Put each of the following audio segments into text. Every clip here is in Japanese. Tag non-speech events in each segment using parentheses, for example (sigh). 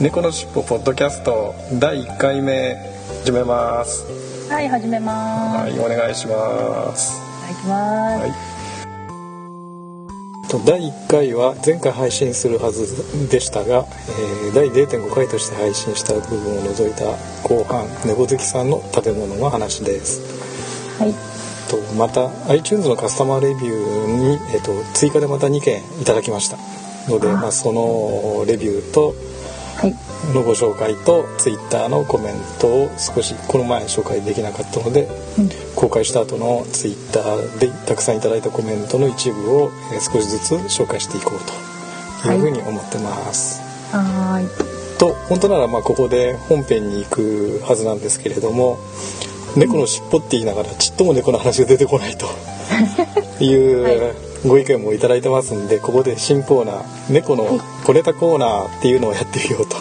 猫のしっぽポッドキャスト第1回目始めます。はい始めます。はいお願いします。はい行きます、はい。と第1回は前回配信するはずでしたが、えー第0.5回として配信した部分を除いた後半猫好きさんの食べ物の話です。はい。とまた iTunes のカスタマーレビューに、えー、と追加でまた2件いただきましたのであまあ、そのレビューとはいのご紹介と Twitter のコメントを少しこの前紹介できなかったのでうん。公開した後の Twitter でたくさんいただいたコメントの一部をえー少しずつ紹介していこうというふうに思ってます。はーい。と本当ならまあここで本編に行くはずなんですけれども猫の尻尾って言いながらちっとも猫の話が出てこないというご意見もいただいてますんでここで新コーナー「猫の小ネタコーナー」っていうのをやってみようと。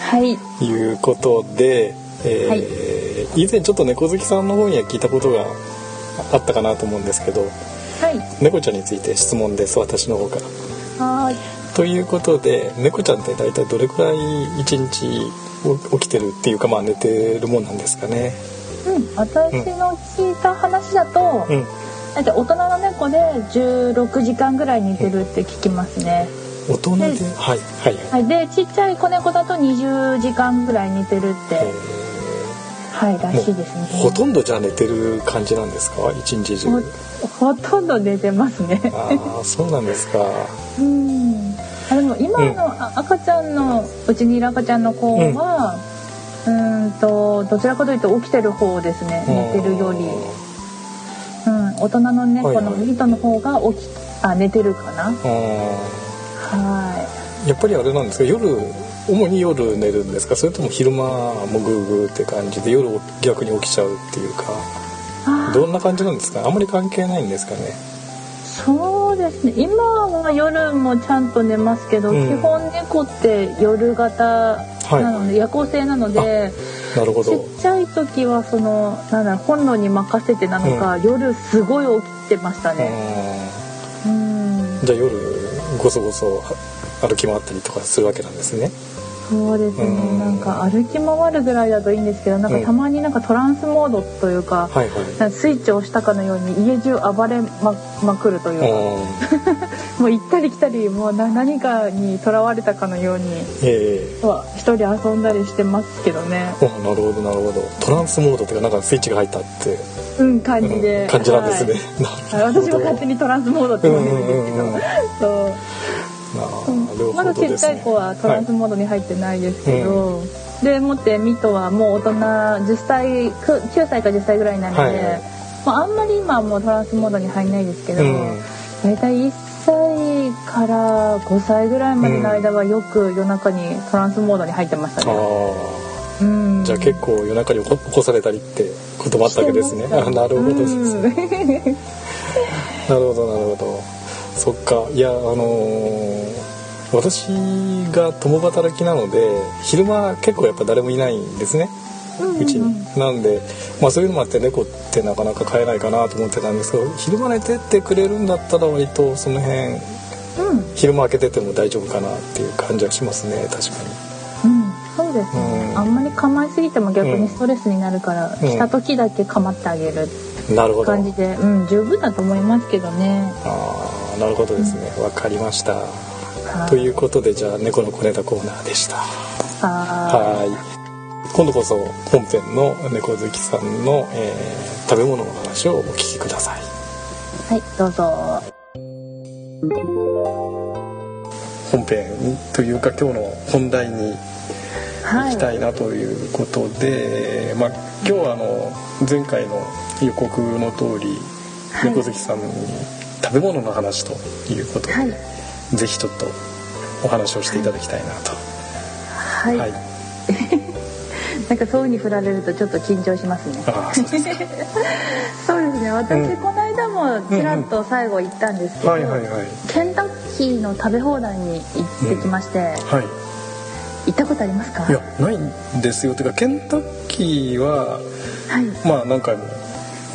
はいいうことで、えー以前ちょっと猫好きさんの方には聞いたことがあったかなと思うんですけどはい猫ちゃんについて質問です私の方から。はーいということで猫ちゃんって大体どれくらい一日起きてるっていうかまあ寝てるもんなんですかね。うん私の聞いた話だと、うん、だって大人の猫で16時間ぐらい寝てるって聞きますね。大人で、うんはいはいはい。はい、でちっちゃい子猫だと20時間ぐらい寝てるって、えはいらーしいですね。ほとんどじゃあ寝てる感じなんですか？一日中。ほほとんど寝てますね。ああそうなんですか。うん。あでも今のあ赤ちゃんのうちにいる赤ちゃんの子は、うーんとどちらかというと起きてる方ですね。寝てるより、うん、大人の猫のはいはい。人の方が起きあ寝てるかな。はやっぱりあれなんですか？夜主に夜寝るんですか？それとも昼間もグーグーって感じで夜逆に起きちゃうっていうか。どんな感じなんですか？あんまり関係ないんですかね？そうですね。今は夜もちゃんと寝ますけど、うん。基本猫って夜型なので、夜行性なのでちなるほど。っちゃい時はそのなんだろう本能に任せてなのか、夜すごい起きてましたね。うん。うん。じゃあ夜ごそごそ歩き回ったりとかするわけなんですねそうですね、うん。なんか歩き回るぐらいだといいんですけどなんかうんたまになんかトランスモードというか、かスイッチを押したかのように家中暴れままくるというか、うん (laughs) もう行ったり来たりもうな何かにとらわれたかのようにええ。は一人遊んだりしてますけどね。あなるほどなるほど。トランスモードっていうかなんかスイッチが入ったって、うん感じで、うん感じなんですね、はい、はい私も勝手にトランスモードって呼んでるんですけど、うんうんうんうん。そうまだちっちゃい子はトランスモードに入ってないですけど、でもってミトはもう大人10歳く9歳か10歳ぐらいなので、はいはいまあ、あんまり今はもうトランスモードに入んないですけど、うん大体1歳から5歳ぐらいまでの間はよく夜中にトランスモードに入ってましたあね。あうん、じゃあ結構夜中に起こされたりってこともあったわけですね。あ (laughs) なるほどです。(laughs) なるほどなるほど。そっかいやあのー私が共働きなので昼間結構やっぱ誰もいないんですね。うちに。なんでまあそういうのもあって猫ってなかなか飼えないかなと思ってたんですけど昼間寝てってくれるんだったら割とその辺うん昼間開けてても大丈夫かなっていう感じはしますね確かに。うん、そうですね、うんあんまり構いすぎても逆にストレスになるから、うん来た時だけ構ってあげるなるほど。感じで、うん、十分だと思いますけどね。ああなるほどですね。わ、かりました。はいということでじゃあ猫の小ネタコーナーでした。ははい。今度こそ本編の猫好きさんの、えー食べ物の話をお聞きください。はい、どうぞ。本編というか今日の本題にはい。行きたいなということで、まあ今日はあの前回の予告の通り、はい猫好きさんに食べ物の話ということで、はい。ぜひちょっとお話をしていただきたいなと。はい、はい。(laughs) なんかそういう風に振られるとちょっと緊張しますね。そうですか (laughs) そうですね。私、うん。この間もちらっと最後行ったんですけど、はいはいはい。ケンタッキーの食べ放題に行ってきまして、はい。行ったことありますか？いやないんですよ。てかケンタッキーははい。まあ何回も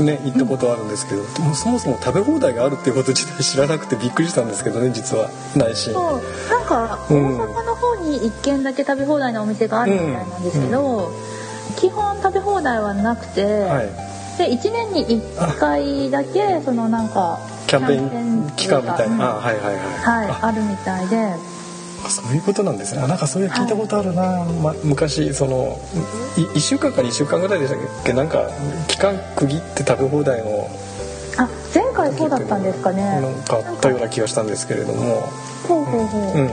ね行ったことあるんですけど、もうそもそも食べ放題があるっていうこと自体知らなくてびっくりしたんですけどね実は内心。そう。なんか大うん。阪の方に1軒だけ食べ放題のお店があるみたいなんですけど、基本食べ放題はなくて、はい。で1年に1回だけそのなんかキャンペーン期間みたいな、はいはいはい、はいあるみたいであそういうことなんですね。あなんかそういう聞いたことあるな、ま、昔そのい1週間か2週間ぐらいでしたっけ？なんか期間区切って食べ放題のあ前回そうだったんですかね。なんかあったような気がしたんですけれども。ほうほうほう、うん。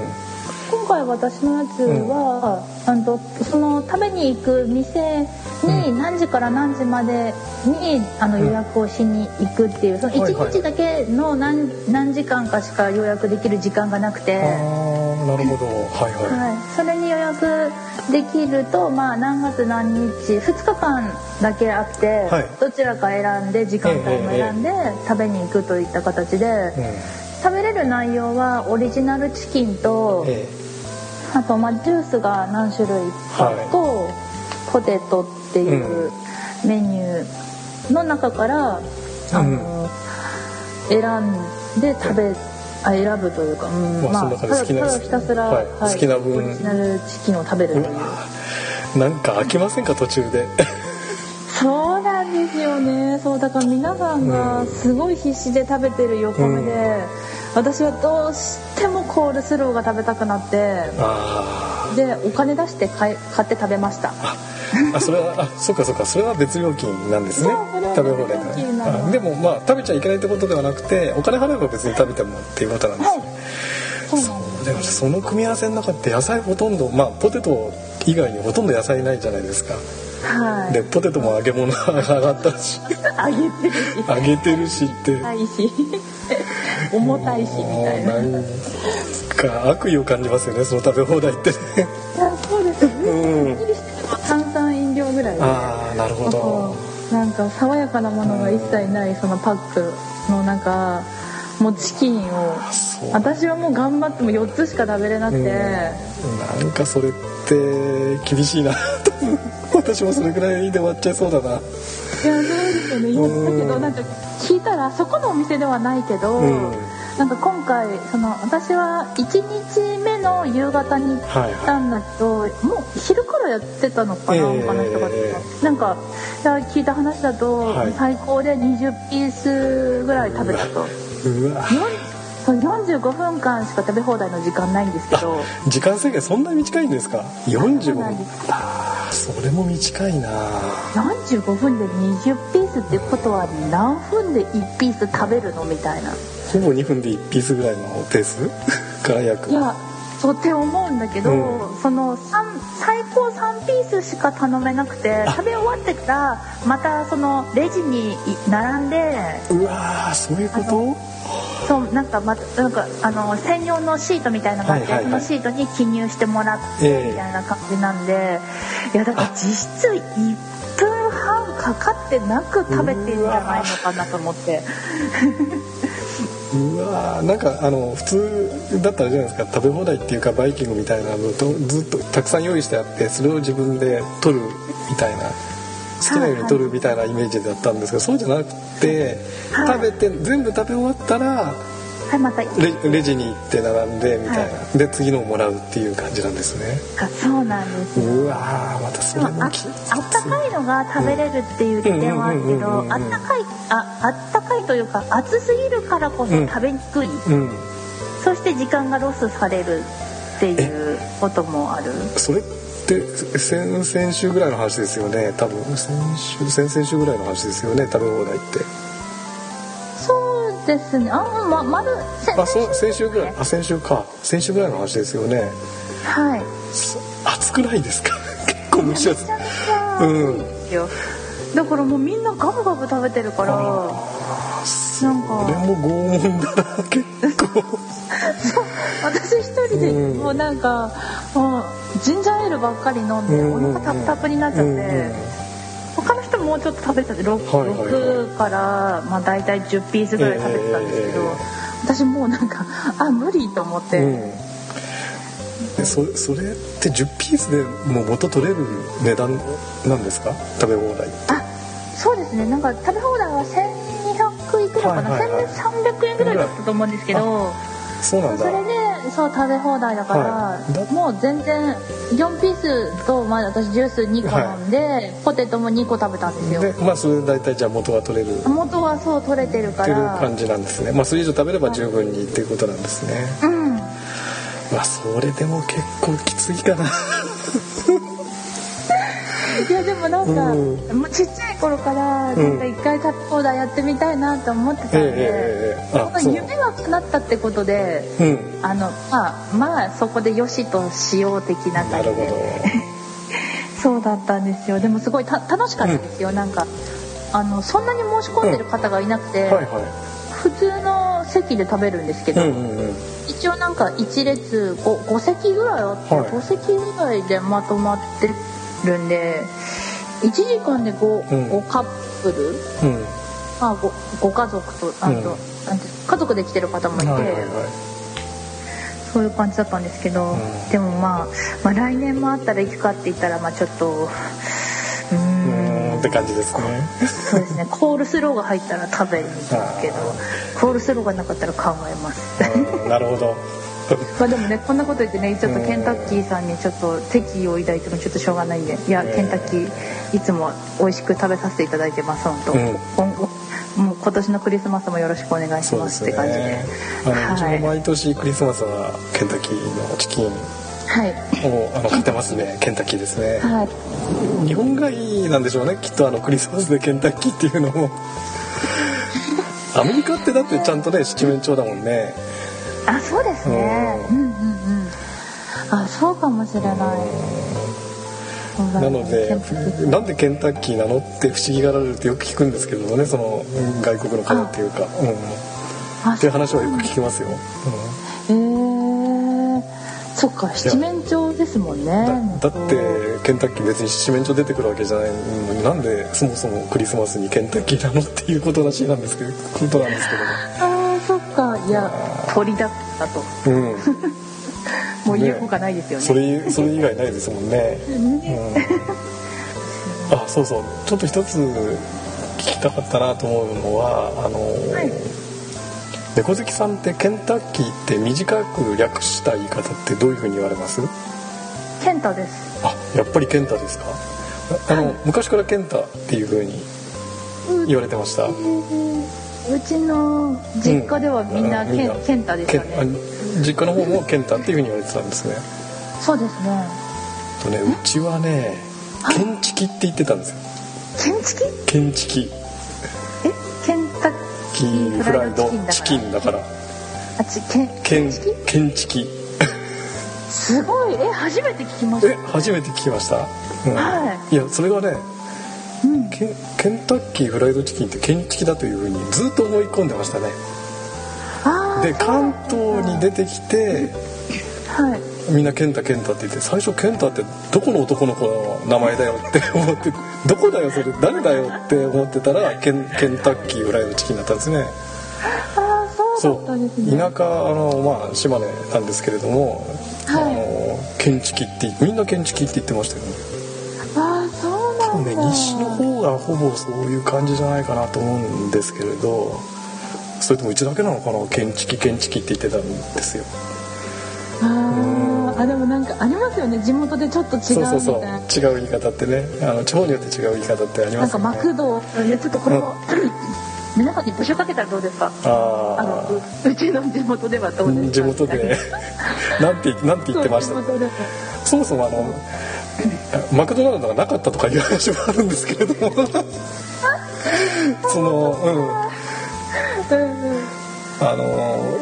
今回私のやつは、あのその食べに行く店に何時から何時までにあのうん。予約をしに行くっていうそのはいはい1日だけの何何時間かしか予約できる時間がなくて、ああなるほど。はいはい、はい、それに予約できると、まあ、何月何日2日間だけあって、はい。どちらか選んで時間帯も選んで食べに行くといった形で、うん。食べれる内容はオリジナルチキンと。えあとまあジュースが何種類かと、ポテトっていうメニューの中から、あの選んで食べあ選ぶというか、うんまあその中で好きなひたすら、はい。好きな分。オリジナルチキンを食べる。というえなんか飽きませんか途中で。(laughs) そうなんですよね。そうだから皆さんがすごい必死で食べてる横目で、私はどうしてもコールスローが食べたくなってあでお金出して買い買って食べました。ーあそれはあそうかそうか。それは別料金なんですね。食べ放題でもまあ食べちゃいけないってことではなくてお金払えば別に食べてもっていうことなんですはい。ね、そうでもその組み合わせの中って野菜ほとんどまあポテト以外にほとんど野菜ないじゃないですか。はい。でポテトも揚げ物が上がったし。あげてるし。(laughs) 揚げてるしって。重たいし重たいしみたいなか悪意を感じますよねその食べ放題ってね。いやそうですよね。うん。炭酸飲料ぐらい。でああなるほど。なんか爽やかなものが一切ないそのパックのなんかもうチキンを。私はもう頑張っても4つしか食べれなくて、なんかそれって厳しいな。(laughs) 私もそれぐらいで終わっちゃいそうだな。いやそうですよね。だけどなんか聞いたらそこのお店ではないけど、うんなんか今回その私は1日目の夕方に行っはいはたんだけど、もう昼からやってたのかな、ええ他の人が、えなんか聞いた話だと、はい。最高で20ピースぐらい食べたと。そう45分間しか食べ放題の時間ないんですけど。時間制限そんなに短いんですか？45そうなん分それも短いな。45分で20ピースってことは何分で1ピース食べるの？みたいなほぼ2分で1ピースぐらいのペース？(laughs) から約。いやそうって思うんだけど、うん。その三最高3ピースしか頼めなくて食べ終わってからまたそのレジにい並んでうわーそういうこと？そうなんかまたなんかあの専用のシートみたいなのがあって、はいはいはい。そのシートに記入してもらってええ。みたいな感じなんで、いやだから実質1分半かかってなく食べてんじゃないのかなと思って。(laughs) うわーなんかあの普通だったらじゃないですか。食べ放題っていうかバイキングみたいなのとずっとたくさん用意してあってそれを自分で取るみたいな好きなように取るみたいなイメージだったんですけどそうじゃなくてはい。食べて全部食べ終わったらはいまた。レレジに行って並んでみたいな、はで次のをもらうっていう感じなんですね。あそうなんです。ようわーまたそれもきったかいのが食べれるっていう利点はあるけうんうんうんどうんうん。あったかいああったかいというか暑すぎるからこそうん。食べにくい、うん。そして時間がロスされるっていうこともある。それって先々週ぐらいの話ですよね。多分先週先々週ぐらいの話ですよね。食べ放題ってですね。あままるせあそう先週ぐらい。あ先週か。先週ぐらいの話ですよね。はい。そ暑くないですか？(laughs) 結構蒸し暑い。うん。だからもうみんなガブガブ食べてるから。なんか。も拷問だな結構。(laughs) 私一人でうん。もうなんかもうジンジャーエールばっかり飲んでお腹タプタプになっちゃってもうちょっと食べてたんで 6,、はいはいはい。6からまあ大体10ピースぐらい食べてたんですけど、ええ私もうなんかあ無理と思って、うん。でそそれって10ピースでもう元取れる値段なんですか？食べ放題。あそうですね。なんか食べ放題は1200いくらかな、はいはいはい。1300円ぐらいだったと思うんですけど。そうなんだ。それでそう食べ放題だから、はい。だもう全然4ピースと、まあ、私ジュース2個飲んで、ポテトも2個食べたんですよ。でまあそれで大体じゃあ元が取れる。っ元はそう取れてるかていうら感じなんですね。まあそれ以上食べれば十分にっていうことなんですね。うん。まあそれでも結構きついかないやでもなんか、うん。もうちっちゃい頃からなんか一回食べ放題やってみたいなって思ってたんで、ええええええ。あなんかそう。夢が叶ったってことでうん。あのまあまあそこでよしとしよう的な感じで。(laughs) そうだったんですよ。でもすごいた楽しかったですよ、なんかあのそんなに申し込んでる方がいなくて、はいは普通の席で食べるんですけいど、うんうんうん。一応なんか1列 5, 5席ぐらいあって、はい。5席ぐらいでまとまってるんで1時間で 5,、うん。5カップル、うん。まあ、ごご家族とあと、うん。なんて家族で来てる方もいて、はいはいはい。そういう感じだったんですけど、うん。でも、まあ、まあ来年もあったら行くかって言ったらまあちょっとうん。って感じですね。そうですね。コールスローが入ったら食べに行きますけどコールスローがなかったら考えます。うんなるほど (laughs) まあでもねこんなこと言ってねちょっとケンタッキーさんにちょっと敵意を抱いてもちょっとしょうがないんでいやねケンタッキーいつも美味しく食べさせていただいてます。本当、うん。今後もう今年のクリスマスもよろしくお願いしますすって感じで。ね。あの、うちはいも毎年クリスマスはケンタッキーのチキンはい。をあの買ってますね。ケンタッキーですね。はい。日本がいいなんでしょうねきっと。あのクリスマスでケンタッキーっていうのも。アメリカってだってちゃんとね七面鳥だもんねあそうですね。ううんうんうん。あそうかもしれない。なのでなんでケンタッキーなのって不思議がられるってよく聞くんですけどもねそのうん外国の方っていうか、うん、あっていう話はよく聞きますよ、へえそっか七面鳥ですもんね。うん、だだってケンタッキー別に七面鳥出てくるわけじゃないのになんでそもそもクリスマスにケンタッキーなのっていうことらしいなんですけど。ことなんですけどもあーそっかいや鳥だったと。うん。もう言うほかないですよね。それそれ以外ないですもんね、うん、あそうそう。ちょっと一つ聞きたかったなと思うのはあの、はい。猫好きさんってケンタッキーって短く略した言い方ってどういうふうに言われます？ケンタです。あやっぱりケンタですか？あの、昔からケンタっていうふうに言われてました、うちの実家ではみんなケン,、うん。みんなケンタでしたね。実家の方もケンタっていうふうに言われてたんですね。そうですね。とねうちはねケンチキって言ってたんですよ。ケンチキ？ケンチキ。え？ケンタッキーフライドチキンだから。あちケンケンチキ？ケンチキ。すごい。え初めて聞きましえ初めて聞きました、うん、はい。やそれがねたうん。ケンケンタッキーフライドチキンってケンチキだというふうにずっと思い込んでましたね。で関東に出てきてはい。みんなケンタケンタって言って最初ケンタってどこの男の子の名前だよって (laughs) 思ってどこだよそれ誰だよって思ってたらケンケンタッキーフライドチキンだったんですね。そそう。田舎あのまあ島根なんですけれども、はい。あのケンチキってみんなケンチキって言ってましたよね多分ね西の方がほぼそういう感じじゃないかなと思うんですけれどそれともうちだけなのかなケンチキケンチキって言ってたんですよ。あー。あでもなんかありますよね。地元でちょっと違うみたいな。そうそうそう。違う言い方ってね。あの地方によって違う言い方ってありなんかますよねマクドちょっとこれを皆さんに募集かけたらどうですか？ああのううちの地元ではどうですあか？地元で。(laughs) なんてなんて言ってました？そもそもあのマクドナルドがなかったとかいう話もあるんですけれども。(laughs) そのうん。あの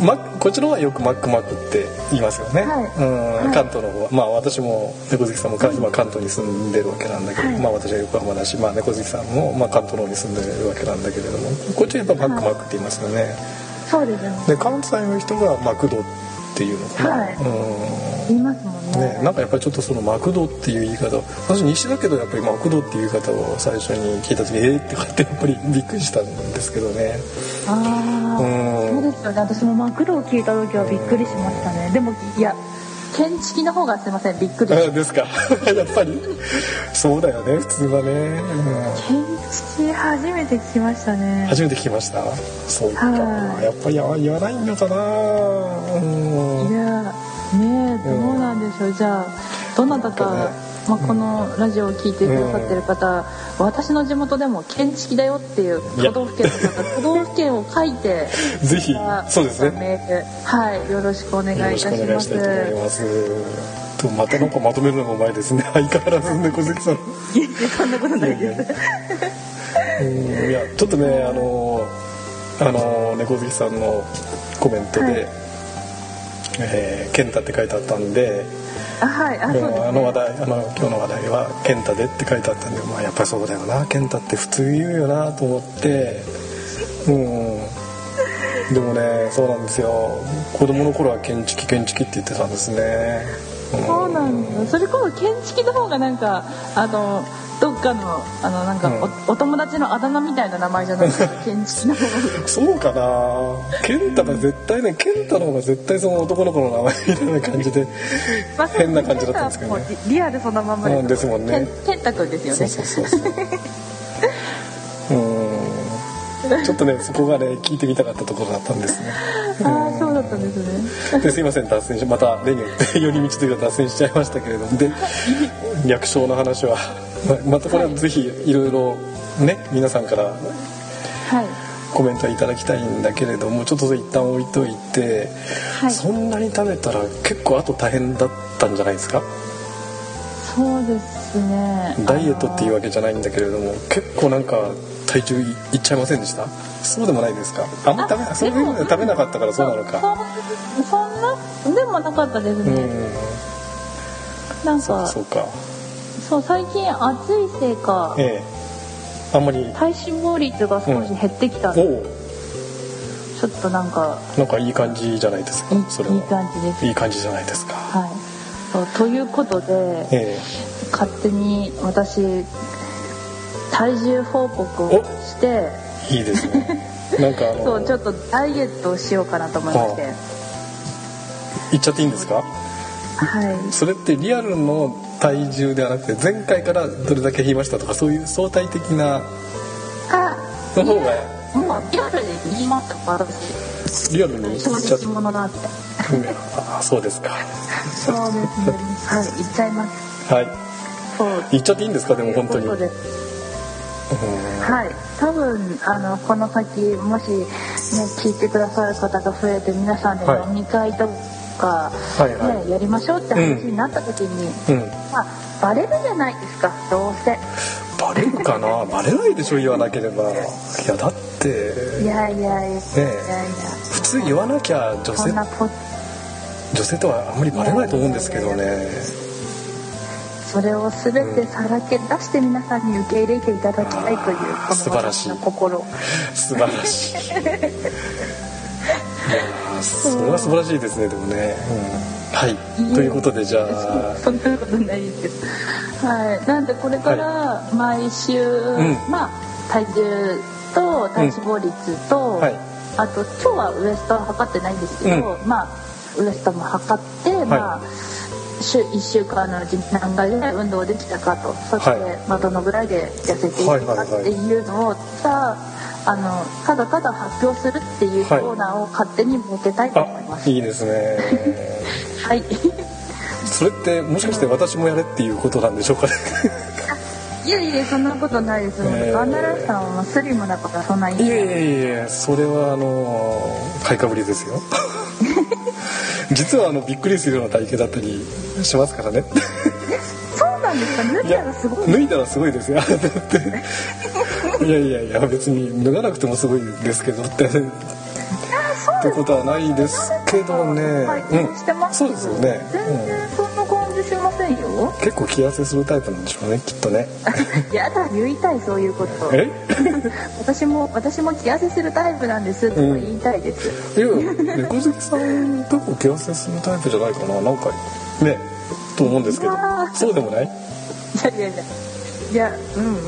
マこっちの方はよくマックマックって言いますよね、はい。うん、関東の方は。まあ私も猫好きさんもか今関東に住んでるわけなんだけど、はい。まあ私は横浜だし、まあ、猫好きさんも、まあ、関東の方に住んでるわけなんだけれども。こっちはやっぱマックマックって言いますよね、そうですよね。で関西の人がマクドってっていうのかな、はい。うん。言いますもんね。ね、なんかやっぱりちょっとそのマクドっていう言い方。私西だけどやっぱりマクドっていう言い方を最初に聞いた時えーってこうやってやっぱりびっくりしたんですけどね。ああ、うん。そうですよね。私もマクドを聞いた時はびっくりしましたね。でもいや建築の方がすいません。びっくり。あですか。(laughs) やっぱり。そうだよね普通はね、うん建築初めて聞きましたね。初めて聞きました。そうか。はい。やっぱり言わないのかな。うん。いやねえどうなんでしょう、じゃあどなたかね。まあ、このラジオを聞いてくださってる方、私の地元でも建築だよっていう都道府県の方都道府県を書いて (laughs) ぜひそうですね。はいよろしくお願いいよろしくおたします願いしたいと思います。とまたなんかまとめるのがうまいですね。(laughs) 相変わらず猫好きさん。そんなことないです。うんいやちょっとねあのあの猫好きさんのコメントで、はい。えー健太って書いてあったんであはい。ああの話題あの今日の話題は「健太で」って書いてあったんで、まあ、やっぱりそうだよな。健太って普通言うよなと思ってうん。でもねそうなんですよ。子供の頃は建築建築って言ってたんですね、んそうなんだ。それこそ建築の方がなんかあのどっかのあのなんかお,、お友達のあだ名みたいな名前じゃない？ですか建築の方が。そうかな。健太が絶対ね。健太の方が絶対その男の子の名前みたいな感じでまあ変な感じだったんですけどね。リリアルそのままうんですもんね。健太くんですよね。そうそうそう (laughs) ちょっとねそこがね聞いてみたかったところだったんですね。ああそうだったんですね。(laughs) ですいません脱線しまた例によって寄り道というか脱線しちゃいましたけれども。で略称の話はままたこれはぜひいろいろね皆さんからはい。コメントいただきたいんだけれどもちょっとそれ一旦置いといて、はい。そんなに食べたら結構あと大変だったんじゃないですか？そうですね。ダイエットっていうわわけじゃないんだけれども結構なんか体重いいっちゃいませんでした？そうでもないですか？あんまり食べそういうの食べなかったからそうなのか。そそんなでもなかったですうね、ん。なんかそうか。そう最近暑いせいかええ。あんまり。体脂肪率が少し減ってきたんで、おおちょっとなんかなんかいい感じじゃないですか？いいそれは。いい感じです。いい感じじゃないですか。はい。ということでえ。勝手に私体重報告をしてえいいですね。なんかあの (laughs) そうちょっとダイエットをしようかなと思いまして。言っちゃっていいんですか？はい。それってリアルの体重ではなくて前回からどれだけ減りましたとかそういう相対的なあの方が。もうリアルで言いますか私リアルに言っ正ちゃってうんあそうですかそうですねはい言っちゃいますはいそう言っちゃっていいんですかでも本当にというでうんはい、多分あのこの先もし、ね、聞いてくださる方が増えて皆さんではい。飲み会とか、はいはい。ね、やりましょうって話になった時に、うん。まあ、バレるじゃないですかどうせ。バレるかな？バレないでしょ言わなければ。(laughs) いやだっていやいやいやいやいや。普通言わなきゃ女性女性とはあんまりバレないと思うんですけどねそれを全てさらけ出して皆さんに受け入れていただきたいというこの素晴らしい。心。素晴らしい。それは素晴らしいですねでもね、うん、はい。ということでじゃあ。そんなことないです。はい。なんでこれから毎週、ん。まあ体重と体脂肪率と、はい。あと今日はウエストは測ってないんですけど、まあウエストも測って、まあ週1週間のうちに何回ぐらい運動できたかと。そして、はい。まあ、どのぐらいで痩せていくかっていうのをさあのただただ発表するっていうコはい。ーナーを勝手に設けたいと思いまあす。いいですね。(laughs) はい。(laughs) それってもしかして私もやれっていうことなんでしょうかね。(laughs) いやいやそんなことないです。えー。ガンダラスさんはスリムだからそんなに。い。えいえいえそれはあの買いかぶりですよ実はあのびっくりするような体型だったりしますからね。そうなんですか？脱いだらすごい。脱いだらすごいですよ。いやいやいや別に脱がなくてもすごいですけどって。ってことはないですけどね、はい、してますそうですよね、全然そん結構気痩せするタイプなんでしょうねきっとね。(laughs) やだ言いたいそういうこと。え？(laughs) 私も私も気痩せするタイプなんですとか言いたいです、いや猫好きさん結構気痩せするタイプじゃないかななんかねと思うんですけど。そうでもない？いやいやいや。いやうんうん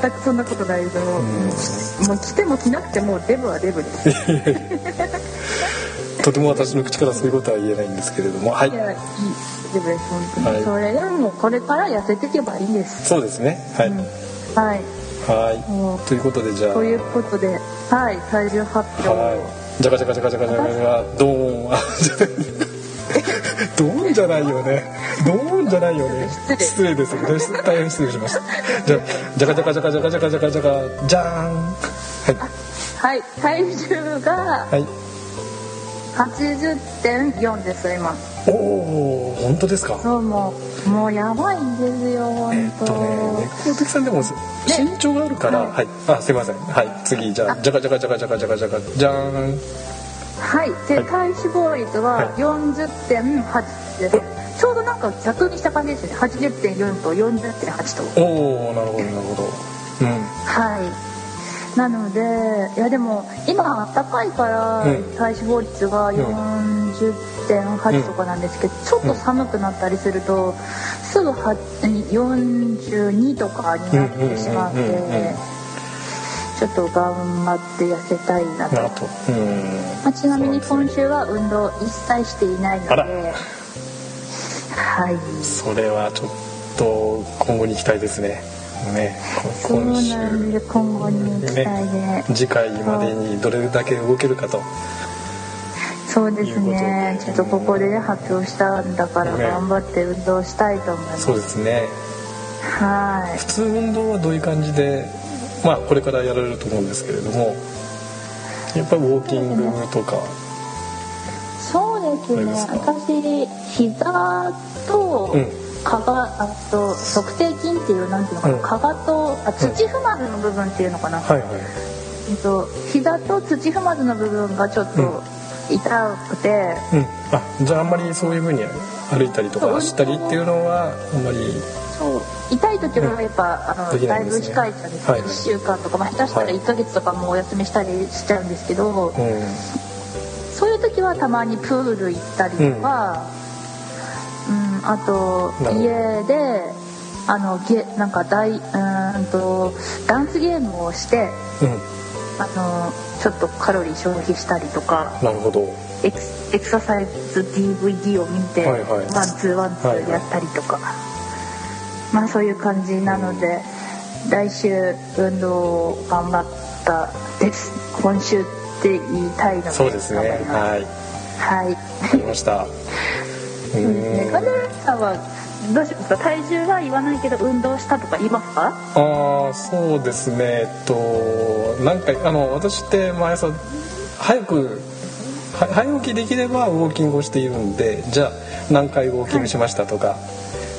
全くそんなことないけど、もう来ても来なくてもデブはデブです (laughs) とても私の口からそういうことは言えないんですけれども。はい。いやいい。デブです本当に、はい。それでもこれから痩せていけばいいんです、そうですね。はい、うん、はい。はい。ということでじゃあ。ということではい体重発表、はい。じゃかじゃかじゃかじゃかじゃかじゃかドーン。あ (laughs) ドーンじゃないよね。ドーンじゃないよね。失礼。です。ね大変失礼しました。じゃじゃかじゃかじゃかじゃかじゃかじゃかじゃかじゃーん。はい。はい。体重がはい80.4です今。おお本当ですか？そうもうもうやばいんですよえっとね猫的さんでも身長があるから、はい。はい、あすいません。はい次じゃあじゃかじゃかじゃかじゃかじゃかじゃかじゃーん。はい。で、はい。体脂肪率ははい。40.8です、ちょうどなんか逆にした感じですね。80.4と40.8と。おおなるほどなるほど。うん。はいなのでいやでも今暖かいからうん体脂肪率が40.8とかなんですけど、ちょっと寒くなったりするとすぐは42とかになってしまってちょっと頑張って痩せたいなと。まあ、ちなみに今週は運動一切していないので。はい。それはちょっと今後に期待ですねねこそう今週なんで今後に期待で、次回までにどれだけ動けるかと。そうですね。ちょっとここでね発表したんだからね。頑張って運動したいと思います、そうですね。はい。普通運動はどういう感じでまあこれからやられると思うんですけれどもやっぱりウォーキングとか。そうですね。私膝とうんかがあと測定筋っていうなんていうのかな、うん。かがとあ土踏まずの部分っていうのかな、はいはい。えっと膝と土踏まずの部分がちょっと痛くて、うん。あじゃああんまりそういうふうに歩いたりとか走ったりっていうのはあんまりそう。痛い時はやっぱ、あでのだぶきないいんですね。控えちゃうんです、はい1週間とか、まあ、下手したらはい。1ヶ月とかもお休みしたりしちゃうんですけど、うん。そういう時はたまにプール行ったりとか、うんあと家であのゲなんか大うーんとダンスゲームをしてうん。あのちょっとカロリー消費したりとかなるほど。エクスエクササイズ DVD を見て、はいはい。ワンツーワンツーやったりとか、まあそういう感じなので来週運動頑張ったです。今週って言いたいのでそうですね。はい。はい。わかりました。う (laughs) そうですね。カネさんはどうしますか？体重は言わないけど運動したとか言いますか？ああそうですねえっとなんかあの私って毎朝早くは早起きできればウォーキングをしているんでじゃあ何回ウォーキングしましたとか、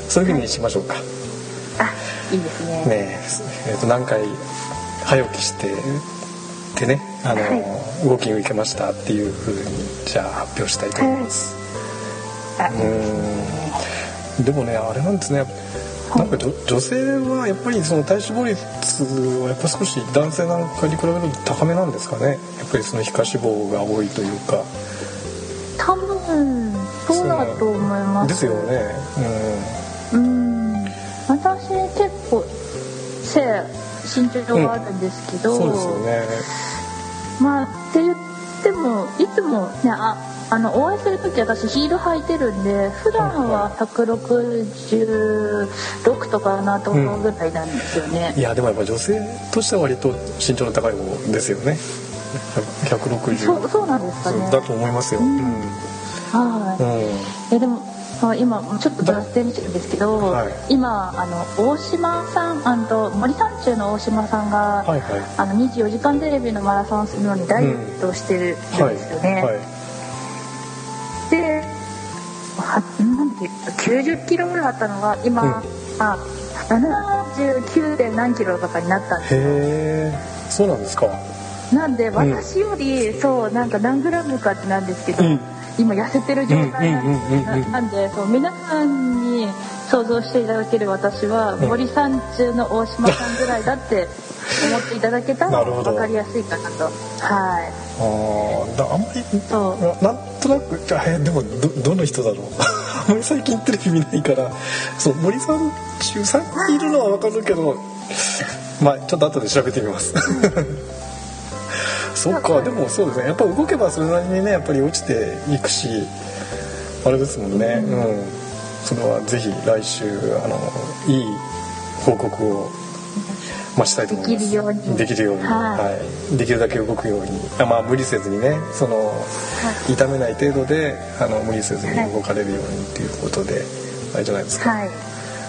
そういうふうにしましょうか、あ、いいですね。ねええっと何回早起きしてでねあの、はいウォーキング行けましたっていうふうにじゃあ発表したいと思います、あ、うーん。でもねあれなんですね。なんか女女性はやっぱりその体脂肪率はやっぱ少し男性なんかに比べると高めなんですかね。やっぱりその皮下脂肪が多いというか。多分そうだと思います。ですよね。うん。私結構背身長があるんですけうど、ん。そうですよね。まあって言ってもいつもねああのお会いする時私ヒール履いてるんで普段は166とかなと思うぐらいなんですよね。いやでもやっぱ女性としては割と身長の高い方ですよね。160そうそうなんですかね。だと思いますよ、うん。はい。うん。えでもあ今ちょっと脱線してるんですけど、はい。今あの大島さん森三中の大島さんが、はいはい。あの24時間テレビのマラソンをするのにダイエットをしてるんですよね。はい。ではなんう90キロぐらいあったのが今、うん。あ 79. 点何キロとかになったんですへえそうなんですか。なんで私より、そうなんか何グラムかってなんですけど、うん今痩せてる状態なんでそう皆さんに想像していただける私は、うん。森三中の大島さんぐらいだって思っていただけた (laughs) ら分かりやすいかなと。はい。あーだあんまりそう。ななんとなくあえでもどどの人だろう？(laughs) あんまり最近テレビ見ないから。そう森さん中3人いるのは分かるけどまあちょっと後で調べてみますそっかでもそうですね。やっぱ動けばそれなりにねやっぱり落ちていくしあれですもん。ねうん。それはぜひ来週あのいい報告を待ちたいと思います。できるように。できるように。はい。はい、できるだけ動くように。あまあ無理せずにねその、痛めない程度であの無理せずに動かれるようにっていうことで、あれじゃないですか、はい。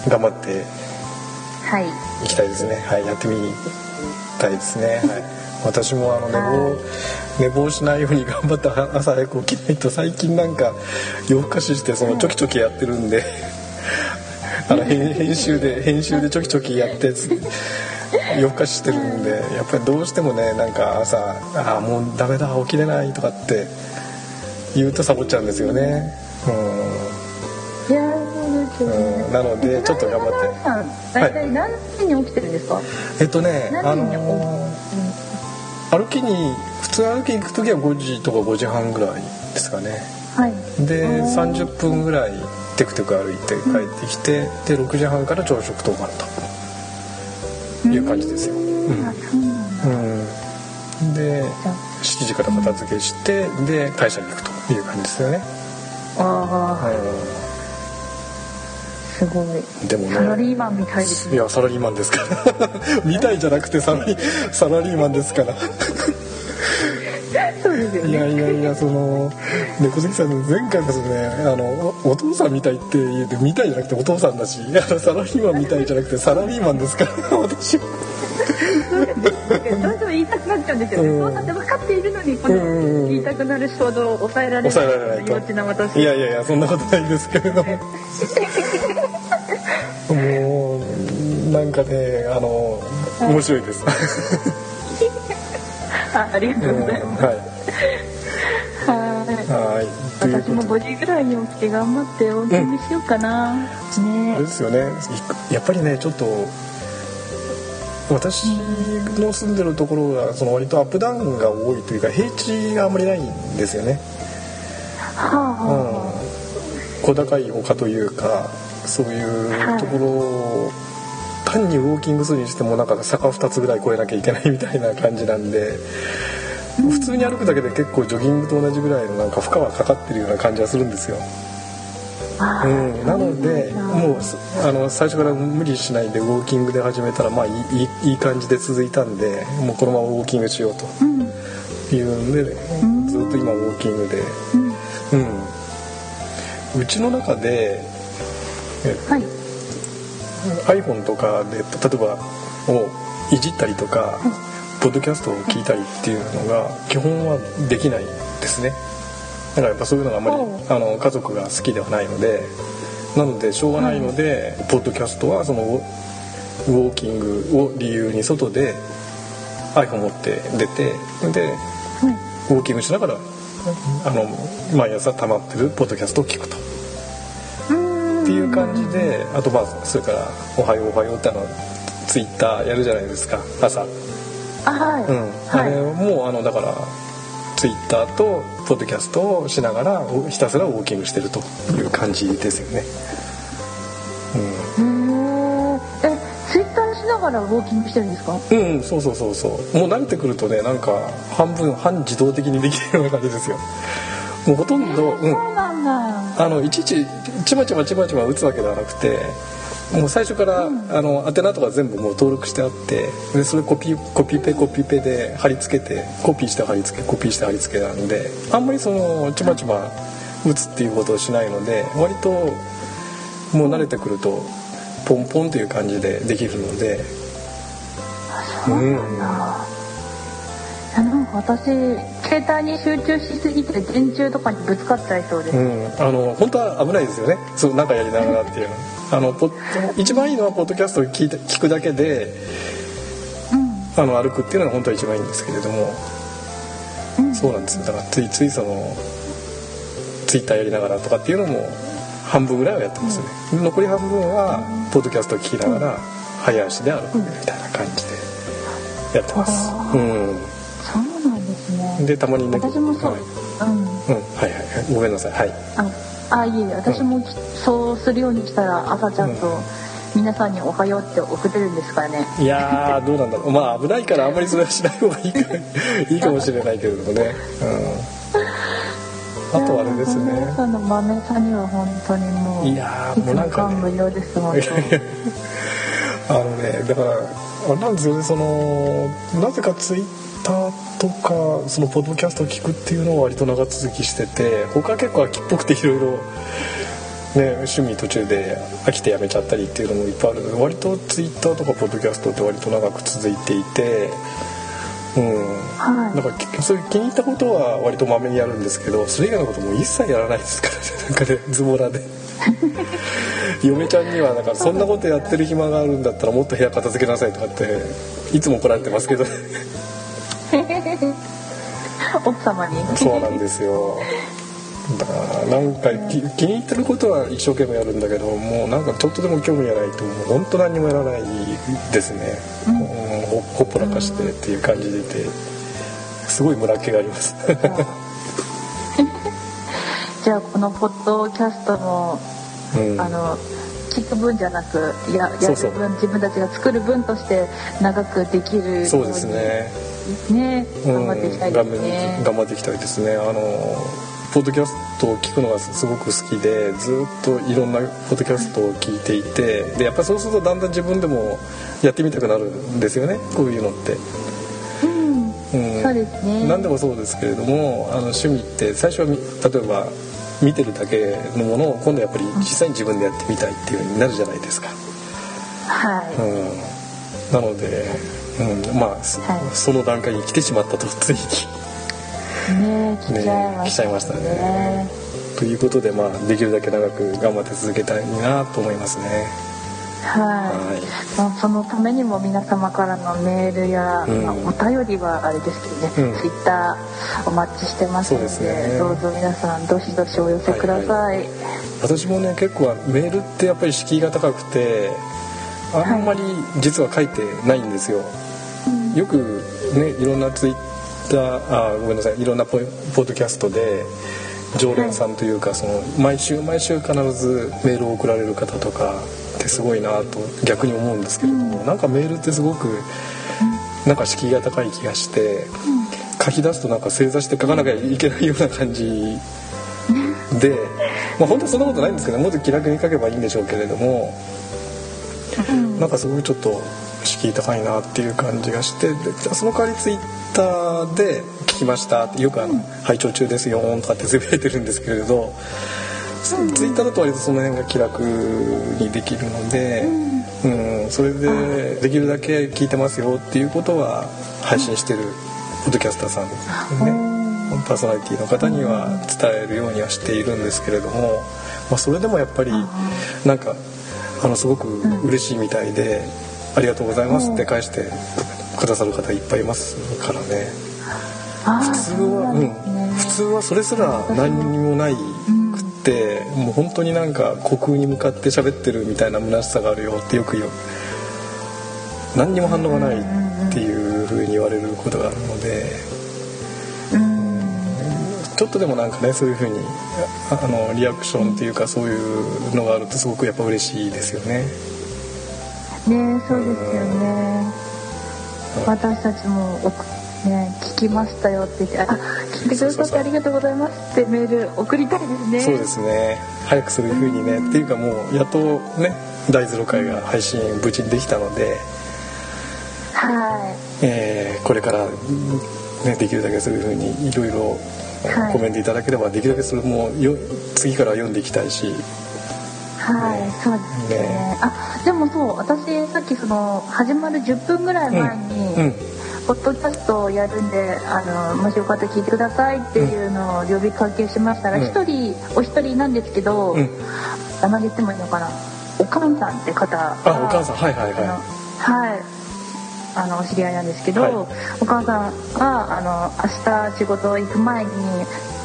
頑張ってはい。いきたいですね。はい。やってみたいですね。はい私もあの寝坊、寝坊しないように頑張って朝早く起きないと最近なんか夜更かししてそのちょきちょきやってるんであの編編集で編集でちょきちょきやってつ夜更かししてるんでやっぱりどうしてもねなんか朝「ああもうダメだ起きれない」とかって言うとサボっちゃうんですよね。いやーですうん、よね。うん、なのでちょっと頑張って。さん大体何時に起きてるんですか、えっとねあ何時に起きるの歩きに普通歩きに行く時は5時とか5時半ぐらいですかね。はい。でうん30分ぐらいテクテク歩いて帰ってきてで6時半から朝食当番という感じですよ、うん。うなんだうん、でじゃ7時から片付けしてで会社に行くという感じですよね、ああうすごい。ん、でもね。サラリーマンみたいですね。いやサラリーマンですから。(laughs) みたいじゃなくてサラリ (laughs) サラリーマンですから。そうですよいやねいやいやその猫関さん前回ですねあのおお父さんみたいって言うてみたいじゃなくてお父さんだし (laughs) サラリーマンみたいじゃなくてサラリーマンですから私は。どうしても言いたくなっちゃうんですよね、うん。そうだって分かっているのにこの言いたくなる衝動を抑えられない抑えられないいやいやいやそんなことないですけれどももなんかねあの面白いです、(laughs) あありがとうございます、はい。はい。はい。私も5時ぐらいに起きて頑張ってウォーキングしようかな、あね。れですよね。いやっぱりねちょっと私の住んでるところがその割とアップダウンが多いというか平地があんまりないんですよね、はあはあはうん、小高い丘というかそういうところを単にウォーキングするにしてもなんか坂2つぐらい越えなきゃいけないみたいな感じなんで普通に歩くだけで結構ジョギングと同じぐらいのなんか負荷はかかってるような感じはするんですよ。あうん、なのでもうすあの最初から無理しないでウォーキングで始めたらまあいいいいい感じで続いたんでもうこのままウォーキングしようとうん。いうんで、ん。ずっと今ウォーキングで、うん。うん、うちの中でえはい iPhone とかで例えばをいじったりとか、ポッドキャストを聞いたりっていうのが基本はできないですね。だからやっぱそういうのがあんまりあの家族が好きではないのでなのでしょうがないので、ポッドキャストはそのウォーキングを理由に外で iPhone 持って出てではい。ウォーキングしながらあの毎朝溜まってるポッドキャストを聞くと。ていう感じであとまあそれから「おはようおはよう」ってあのツイッターやるじゃないですか朝、あはい、うん。あはい。れもあのだからツイッターとポッドキャストをしながらおひたすらウォーキングしてるという感じですよね。へーえツイッターしながらウォーキングしてるんですか？うん、うん、そうそうそうそう。もう慣れてくるとねなんか半分半自動的にできるような感じですよ。もうほとんど、うん、そうなんだあのいちいちちまちまちまちま打つわけではなくてもう最初から、あの宛名とか全部もう登録してあってでそれコピーコピペコピペで貼り付けてコピーして貼り付けコピーして貼り付けなんであんまりそのちまちま打つっていうことをしないので割ともう慣れてくるとポンポンという感じでできるので。そうなんやなんか私携帯に集中しすぎて電柱とかにぶつかっちゃいそうです、うん、あの本当は危ないですよね。そうなんかやりながらっていうの。(laughs) あのポ一番いいのはポッドキャストを聞いて聞くだけであの歩くっていうのが本当は一番いいんですけれども。うん。そうなんですよ。だからついついそのツイッターやりながらとかっていうのも半分ぐらいはやってますね、残り半分はポッドキャストを聞きながら早足で歩くみたいな感じでやってます。うんですね。でたまにね。私もそう、はい、うん。うん。はいはいはい。ごめんなさい。はい。ああいえいえ。私もきそうするようにしたら朝ちゃんと皆さんに「おはよう」って送れるんですからね。いやーどうなんだろう。まあ危ないからあんまりそれはしない方がいいか (laughs) いいかもしれないけれどもね、うん、あとあれですね。皆さんの豆さんには本当にもういやももうなんかね。感無量ですもんいやいやあのねだからあれなんですよねそのなぜかツイッとかそのポッドキャストを聞くっていうのは割と長続きしてて他は結構秋っぽくていろいろね趣味途中で飽きてやめちゃったりっていうのもいっぱいある。ので割とツイッターとかポッドキャストって割と長く続いていてうん。はい。なんかきそういう気に入ったことは割とまめにやるんですけどそれ以外のことも一切やらないですからね。(laughs) なんかねズボラで。(laughs) 嫁ちゃんにはだからそんなことやってる暇があるんだったらもっと部屋片付けなさいとかっていつも怒られてますけどね (laughs) 奥様に。そうなんですよ。だからなんかき気に入ってることは一生懸命やるんだけどもうなんかちょっとでも興味がないともう本当何にもやらないですね、うん。うんほほっぽらかしてっていう感じでいてすごい村気があります。(laughs) じゃあこのポッドキャストも、うん。あの聞く分じゃなくややる分自分たちが作る分として長くできるそうですねね頑張っていきたいですうんね、頑張っていきたいですね。あのポッドキャストを聞くのがすごく好きでずっといろんなポッドキャストを聞いていてでやっぱりそうするとだんだん自分でもやってみたくなるんですよねこういうのって。うんうん。そうですね。何でもそうですけれどもあの趣味って最初はみ例えば見てるだけのものを今度やっぱり実際に自分でやってみたいっていう風になるじゃないですか。はい、うん、なので、うん、まあ、そはい。その段階に来てしまったとついに。ね来ちゃいましたね。ということで、まあ、できるだけ長く頑張って続けたいなと思いますね。はい、はい。まあそのためにも皆様からのメールや、うん。まあお便りはあれですけどね、うん。ツイッターお待ちしてますのでね。どうぞ皆さんどしどしお寄せください、私もね結構メールってやっぱり敷居が高くてあんまり実は書い。てないんですよ。うんよくねいろんなツイッターあごめんなさいいろんなポポッドキャストで常連さんというか、その毎週毎週必ずメールを送られる方とかってすごいなと逆に思うんですけれども、うん。なんかメールってすごくなんか敷居が高い気がして書き出すとなんか正座して書かなきゃいけないような感じで、(laughs) まあ、本当はそんなことないんですけどもっと気楽に書けばいいんでしょうけれども。うん。なんかすごいちょっと敷居高いなっていう感じがしてその代わりツイッターで「聞きました」ってよくあの「拝聴中ですよ」とかってつぶやいてるんですけれど、ツイッターだと割とその辺が気楽にできるので、うん。それでできるだけ聞いてますよっていうことは配信してるポッドキャスターさんですね。パーソナリティの方には伝えるようにはしているんですけれども、まあ、それでもやっぱりなんかあのすごく嬉しいみたいで「ありがとうございます」って返してくださる方いっぱいいますからね。普通は、うん、普通はそれすら何にもないくってもう本当になんか虚空に向かって喋ってるみたいな虚しさがあるよってよく言う。何にも反応がないっていうふうに言われることがあるので。うん。ちょっとでもなんかねそういう風にああのリアクションっていうかそういうのがあるとすごくやっぱ嬉しいですよね。ねそうですよね。私たちもね聞きましたよって言ってあ聞いてくださってありがとうございますってメール送りたいですね。そうですね。早くそういう風にねっていうかもうやっとね第0回が配信無事にできたので、はえーこれから、ね、できるだけそういう風にいろいろはい。コメントいただければできるだけそれもよ次から読んでいきたいし。いはいそうですね。ね。あでもそう私さっきその始まる10分ぐらい前に、うんポッドキャストをやるんであのもしよかったら聞いてくださいっていうのを呼びかけしましたらうん。一、人お一人なんですけど、うん。名前言ってもいいのかな。おかんさんって方があお母さんはいはいあのははい。あのお知り合いなんですけど、はい。お母さんがあの明日仕事行く前に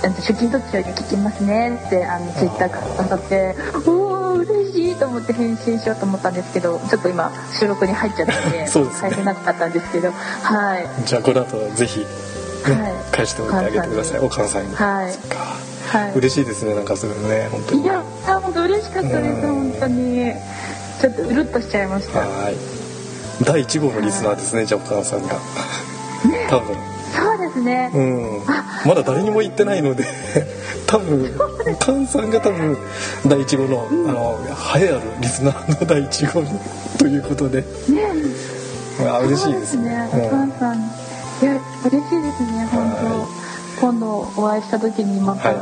出勤途中に聞きますねってあのツイッターくださっておお嬉しいと思って返信しようと思ったんですけどちょっと今収録に入っちゃったんで (laughs) そうですね。返せなかったんですけどはい。じゃあこの後ぜひ、ねはい。返しておいてあげてください。お母さんに、はい。そっか。はい。嬉しいですねなんかそれね本当に。いやあ本当嬉しかったですうん。本当に。ちょっとうるっとしちゃいました。はい。第1号のリスナーですねじゃあお母さんが。多分そうですね。うん。まだ誰にも言ってないので (laughs) 多分菅さんが多分第1号の、あの栄えあるリスナーの第1号 (laughs) ということで。ね。あ嬉しいですね。そうですね。お母さん。いや嬉しいですね。本は当。今度お会いした時にまた、はい。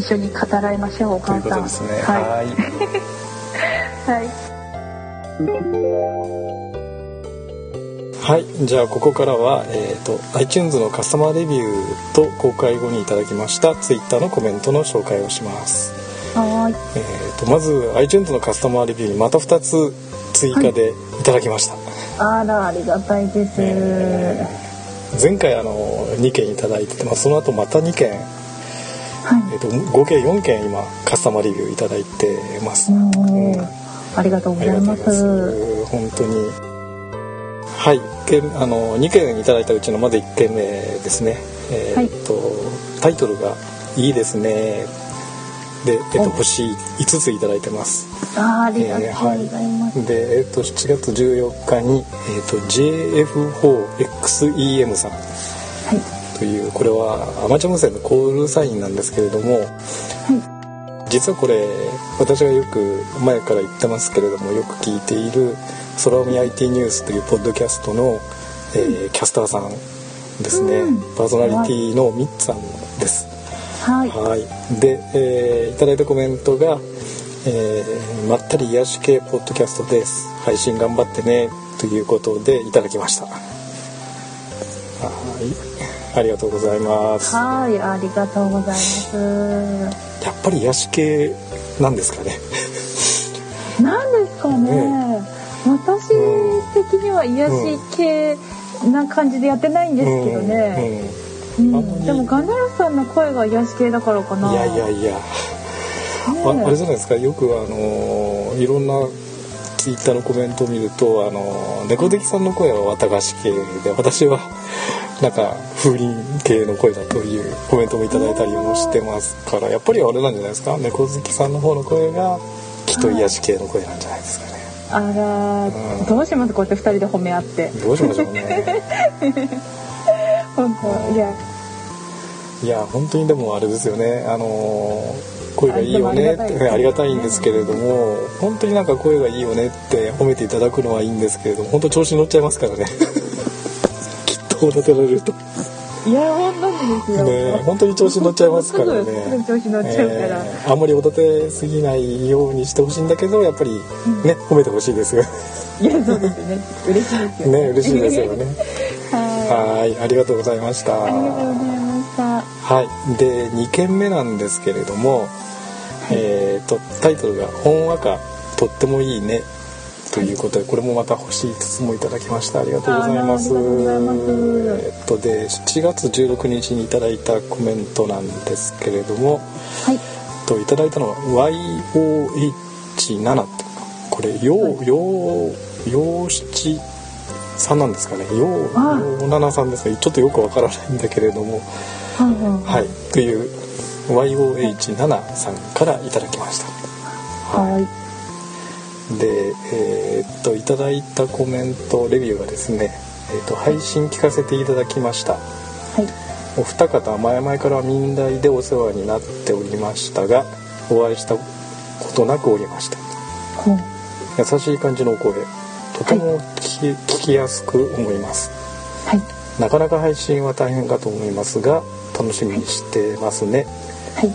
一緒に語らいましょうおというこ母さんとですね。ははいい。はい (laughs) はいじゃあここからは、えー、と iTunes のカスタマーレビューと公開後にいただきました Twitter のコメントの紹介をします、はーい。えー、とまず iTunes のカスタマーレビューにまた2つ追加でい。ただきました、あらありがたいです、えー前回あの2件いただいてて、まあ、その後また2件、はい。えー、と合計4件今カスタマーレビューいただいてます、ありがとうございます。本当にはいあの2件いただいたうちのまず1件目ですね。えーっと、タイトルが「いいですね」で、えっと、お。星5ついただいてます。あーありがとうございます、で、えっと、7月14日に、えっと、JF4XEM さん。はい。というこれはアマチュア無線のコールサインなんですけれどもは実はこれ私がよく前から言ってますけれどもよく聞いている「空海 IT ニュース」というポッドキャストの、えーキャスターさんですね、うん。パーソナリティのミッツさんです。いはいはい、で、えーいただいたコメントが、えーまったり癒し系ポッドキャストです。配信頑張ってね。ということでいただきました。はいありがとうございます。やはいありがとうございます。っぱり癒し系なんですかね。なんですかね、私的には癒し系な感じでやってないんですけどね、うんうんあんでもガナルさんの声が癒し系だからかうんな。いやいやいや、ねああれじゃないですか。よくあのーいろんなツイッターのコメントを見るとあのー猫的さんの声は綿菓子系で私はなんか風鈴系の声だというコメントもいただいたりもしてますからやっぱりあれなんじゃないですか？猫好きさんの方の声がきっと癒し系の声なんじゃないですかね。あら、うん。どうしますこうやって二人で褒め合って。どうしましょうね。(laughs) 本当いや。いや本当にでもあれですよね。あのー声がいいよねってありがたいんですけれども本当になんか声がいいよねって褒めていただくのはいいんですけれども本当調子に乗っちゃいますからねきっとおだてられると。いや本当にですよ、ね本当に調子に乗っちゃいますからね。調子乗っちゃうから、えーあんまりおだてすぎないようにしてほしいんだけどやっぱりね褒めてほしいです。よいやそうですよね。嬉しいですよね。嬉しいですよね。ははいありがとうございました。いありがとうございました。はい、で2件目なんですけれども、えー、とタイトルが「ほんわかとってもいいね」ということでこれもまた星5つもいただきました。ありがとうございます。えっとで7月16日にいただいたコメントなんですけれども、はい。えっといただいたのは YOH7 ってこれようようよう七さんなんですかね。ようあ。よう七さんですね。ちょっとよくわからないんだけれども。はい、という YOH7 さんからいただきました。はいで、えーっといただいたコメントレビューがですね、えーっと配信聞かせていただきました。はいお二方前々から民大でお世話になっておりましたが、お会いしたことなくおりました。ほう優しい感じのお声、とても聞き,、聞きやすく思います。はいなかなか配信は大変かと思いますが、楽しみにしてますね。はい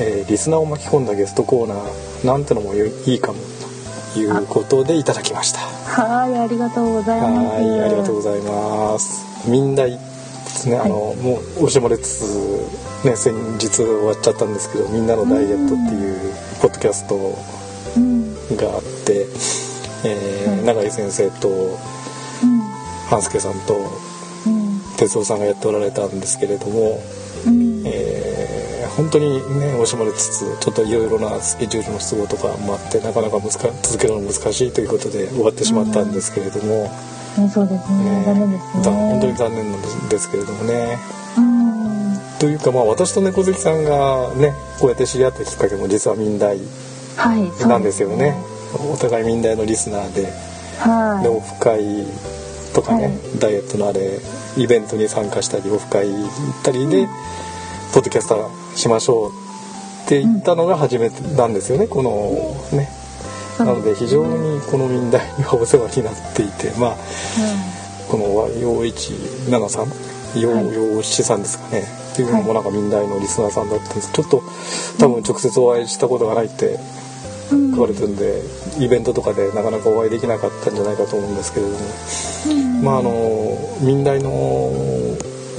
えーリスナーを巻き込んだゲストコーナーなんてのもよいいかもということでいただきました。はいありがとうございます。はいありがとうございます。民大ですね、あのもう惜しまれつつね先日終わっちゃったんですけど「みんなのダイエット」っていうポッドキャストうんがあって、えーはい永井先生とうん半助さんとうん。哲夫さんがやっておられたんですけれども、うん。えー本当にね惜しまれつつちょっといろいろなスケジュールの都合とかもあってなかなか難続けるの難しいということで終わってしまったんですけれども、ね、そうですね。ね残念ですね。だ本当に残念なんですけれどもね。うん。というかまあ私と猫好きさんがねこうやって知り合ったきっかけも実は民大なんですよね。お互い民大のリスナーではい。でオフ会とかね、はい。ダイエットのあれイベントに参加したりオフ会行ったりで、ポッドキャスターしましょうって言ったのが初めてなんですよね。このね。なので非常にこの民大にはお世話になっていてまあこの陽一七さん陽陽七さんですかね。っていうのもなんか民大のリスナーさんだったんです。ちょっと多分直接お会いしたことがないってうん。書かれてるんでイベントとかでなかなかお会いできなかったんじゃないかと思うんですけれども。うん。まああの民大の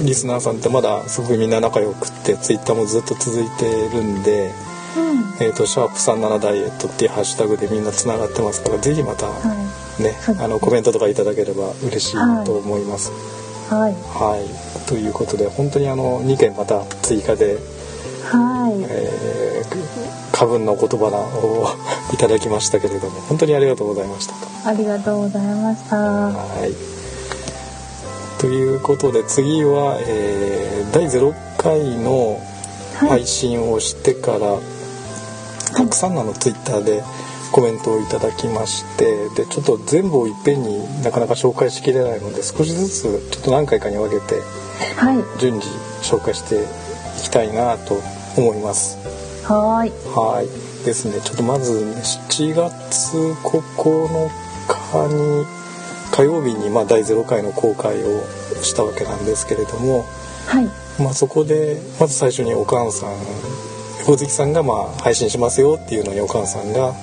リスナーさんってまだすごくみんな仲良くってツイッターもずっと続いてるんでうん。えー、とシャープ37ダイエットっていうハッシュタグでみんなつながってますからぜひまたはねそうです。ねあのコメントとかいただければ嬉しいと思います。いはい。はい、ということで本当にあの2件また追加で、はい。えー、過分なお言葉を (laughs) いただきましたけれども本当にありがとうございました。ありがとうございました。はいということで次は、えー第0回のはい。配信をしてから、たくさんのツイッターでコメントをいただきましてでちょっと全部をいっぺんになかなか紹介しきれないので少しずつちょっと何回かに分けてはい。順次紹介していきたいなと思います。はーい。はい。ですね。ちょっとまず7月9日に火曜日にまあ第0回の公開をしたわけなんですけれども、はい。まあ、そこでまず最初にお母さん猫好きさんがまあ配信しますよっていうのにお母さんが、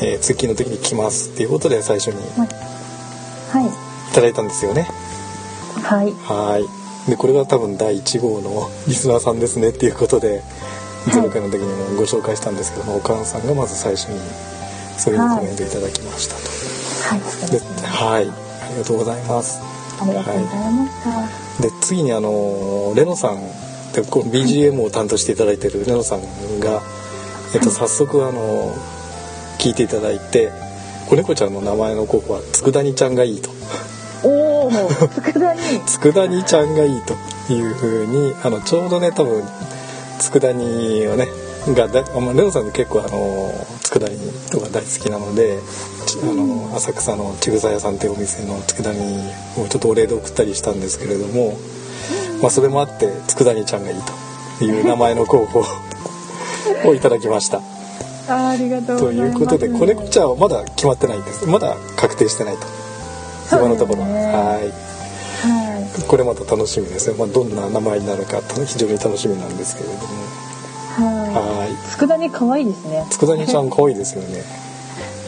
えー通勤の時に来ますっていうことで最初にい。はい。ただいたんですよね。はい。はい。でこれが多分第1号の (laughs) リスナーさんですねっていうことで0回の時にもご紹介したんですけども、お母さんがまず最初にそういうコメントいただきましたと。はいではいありがとうございます。ありがとうございました。で次にあのレノさんでこう BGM を担当していただいてるレノさんが、えっと、早速あの聞いていただいて子猫ちゃんの名前の候補は佃煮ちゃんがいいと。おお佃煮佃煮ちゃんがいいというふうにあのちょうどね多分佃煮をねがだあまあレノさんって結構あの佃煮とか大好きなのでちあの浅草のちぐさ屋さんっていうお店の佃煮をちょっとお礼で送ったりしたんですけれども、まあ、それもあって佃煮ちゃんがいいという名前の候補 (laughs) をいただきました。あありがということで子猫ちゃんはまだ決まってないんです。まだ確定してないと。今のところね。はい。はい。これまた楽しみですね、まあ、どんな名前になるか非常に楽しみなんですけれどもい。い佃煮可愛いですね。佃煮ちゃん可愛いですよね。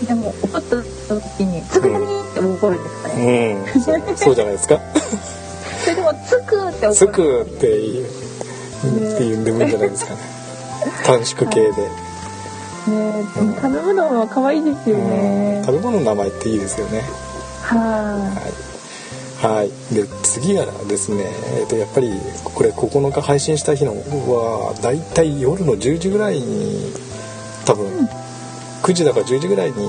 でも怒った時に佃煮って怒るんですかうねん。そうそうじゃないですか？(laughs) それでもつくってつくっていうっていうんでもいいんじゃないですかね。短縮系で、ねでも食べ物は可愛いですようん。ね食べ物の名前っていいですよね。ははい、はい、で次がですね、えー、とやっぱりこれ9日配信した日のはだいたい夜の10時ぐらいに多分、9時だか10時ぐらいに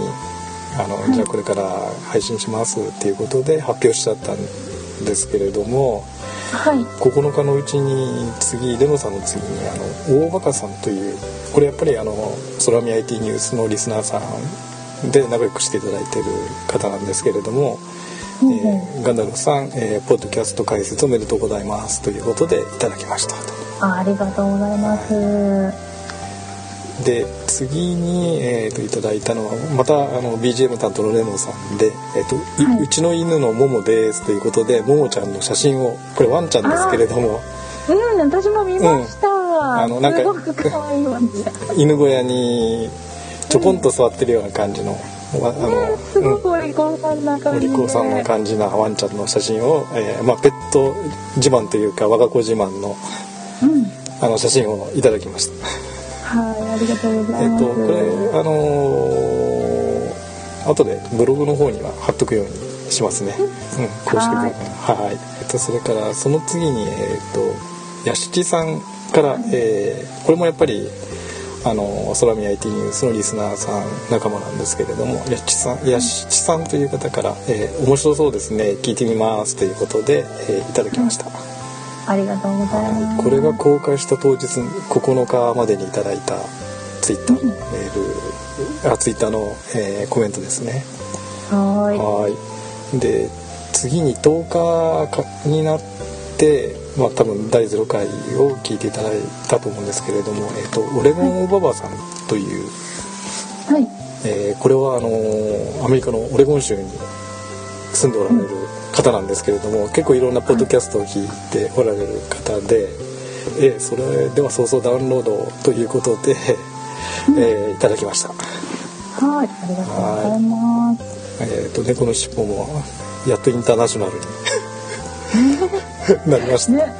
あの、じゃあこれから配信しますっていうことで発表しちゃったんですけれどもいはい。9日のうちに次レノさんの次にあの大バカさんというこれやっぱりあの空見 IT ニュースのリスナーさんで仲良くしていただいてる方なんですけれども、うんうんえーガンダルフさん、えーポッドキャスト解説おめでとうございますということでいただきました。と。あありがとうございます。で次に、えー、といただいたのはまたあの BGM 担当のレノンさんで、えーといはい。うちの犬のモモです」ということでモモちゃんの写真をこれワンちゃんですけれども。うん私も見ました、あのなんかすごく可愛いわね犬小屋にちょこんと座ってるような感じの、わあのすごくお利口さんなお感じで。利口さんな感じなワンちゃんの写真を、えーまあ、ペット自慢というか我が子自慢のうん。あの写真をいただきました。はいありがとうございます、えっとこれあのー後でブログの方には貼っとくようにしますね。うん、公式ブログ。はい。はい。えっとそれからその次にえっとやしちさんから、えーこれもやっぱりあの空見 IT ニュースのリスナーさん仲間なんですけれどもやっちさんやしちさんという方から、えー面白そうですね聞いてみます」ということで、えーいただきました、ありがとうございはいますこれが公開した当日9日までにいただいたツイッターのメールあツイッターの、えーコメントですね。はーい。はい。で次に10日かになってまあ多分第0回を聞いていただいたと思うんですけれども、えー、とオレゴンおばばさんという、はい。えーこれはあのーアメリカのオレゴン州に住んでおられる方なんですけれども結構いろんなポッドキャストを聞いておられる方で、えーそれでは早々ダウンロードということで、(laughs) えーいただきました。はい。ありがとうございます。えー、と猫のしっぽもやっとインターナショナルに (laughs) (laughs) なりました、ね。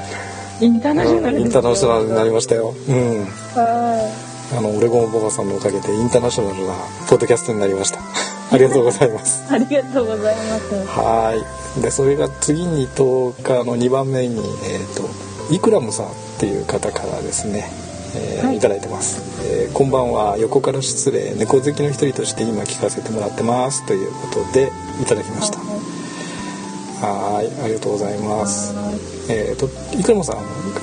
インターナショナルインターナショナルになりましたよ。うん。はあのオレゴンおばばさんのおかげでインターナショナルなポッドキャストになりました。(laughs) ありがとうございます。い (laughs) ありがとうございます。はい。でそれが次に10日の2番目に、えー、とイクラムさんっていう方からですね、えーはい。い、ただいてます、えーこんばんは。横から失礼。猫好きの一人として今聞かせてもらってます。ということでいただきましたはいありがとうございます。えー、とイクラムさん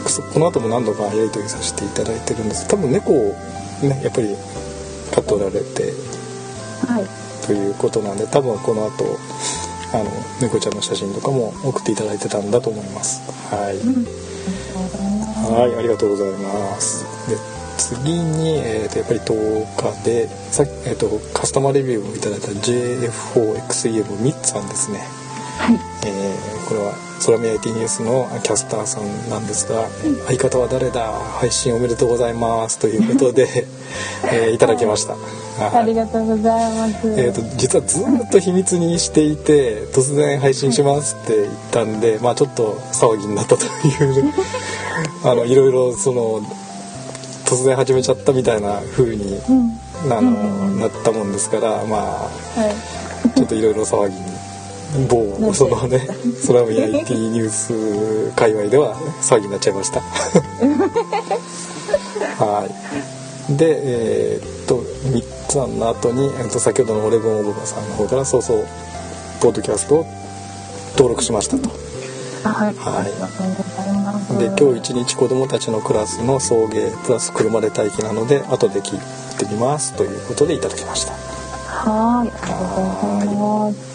そこの後も何度かやり取りさせていただいてるんです。多分猫をねやっぱり飼っておられてはい。ということなんで多分この後あの猫ちゃんの写真とかも送っていただいてたんだと思います。はい、うん。はいありがとうございます。で次に、えー、とやっぱり10日でさっき、えー、とカスタマーレビューをいただいた JF4XEM ミッツさんですね。はいえーこれは空見 IT ニュースのキャスターさんなんですが「相方は誰だ？配信おめでとうございます」ということで、(laughs) えーいただきました。はい。ありがとうございます。えー、と実はずっと秘密にしていて突然配信しますって言ったんで、まあちょっと騒ぎになったという (laughs) あのいろいろその突然始めちゃったみたいな風にうん。あの、なったもんですからまはい。あちょっといろいろ騒ぎに某そのね空見 IT ニュース界隈では騒ぎになっちゃいました。(laughs) はい。で、えーっと三つ案の後に、えーっと先ほどのオレゴンオブバさんの方からそうそうポッドキャストを登録しましたと。あはいはいで今日一日子供たちのクラスの送迎プラス車で待機なので後で聞いてみますということでいただきました。はいありがとうございます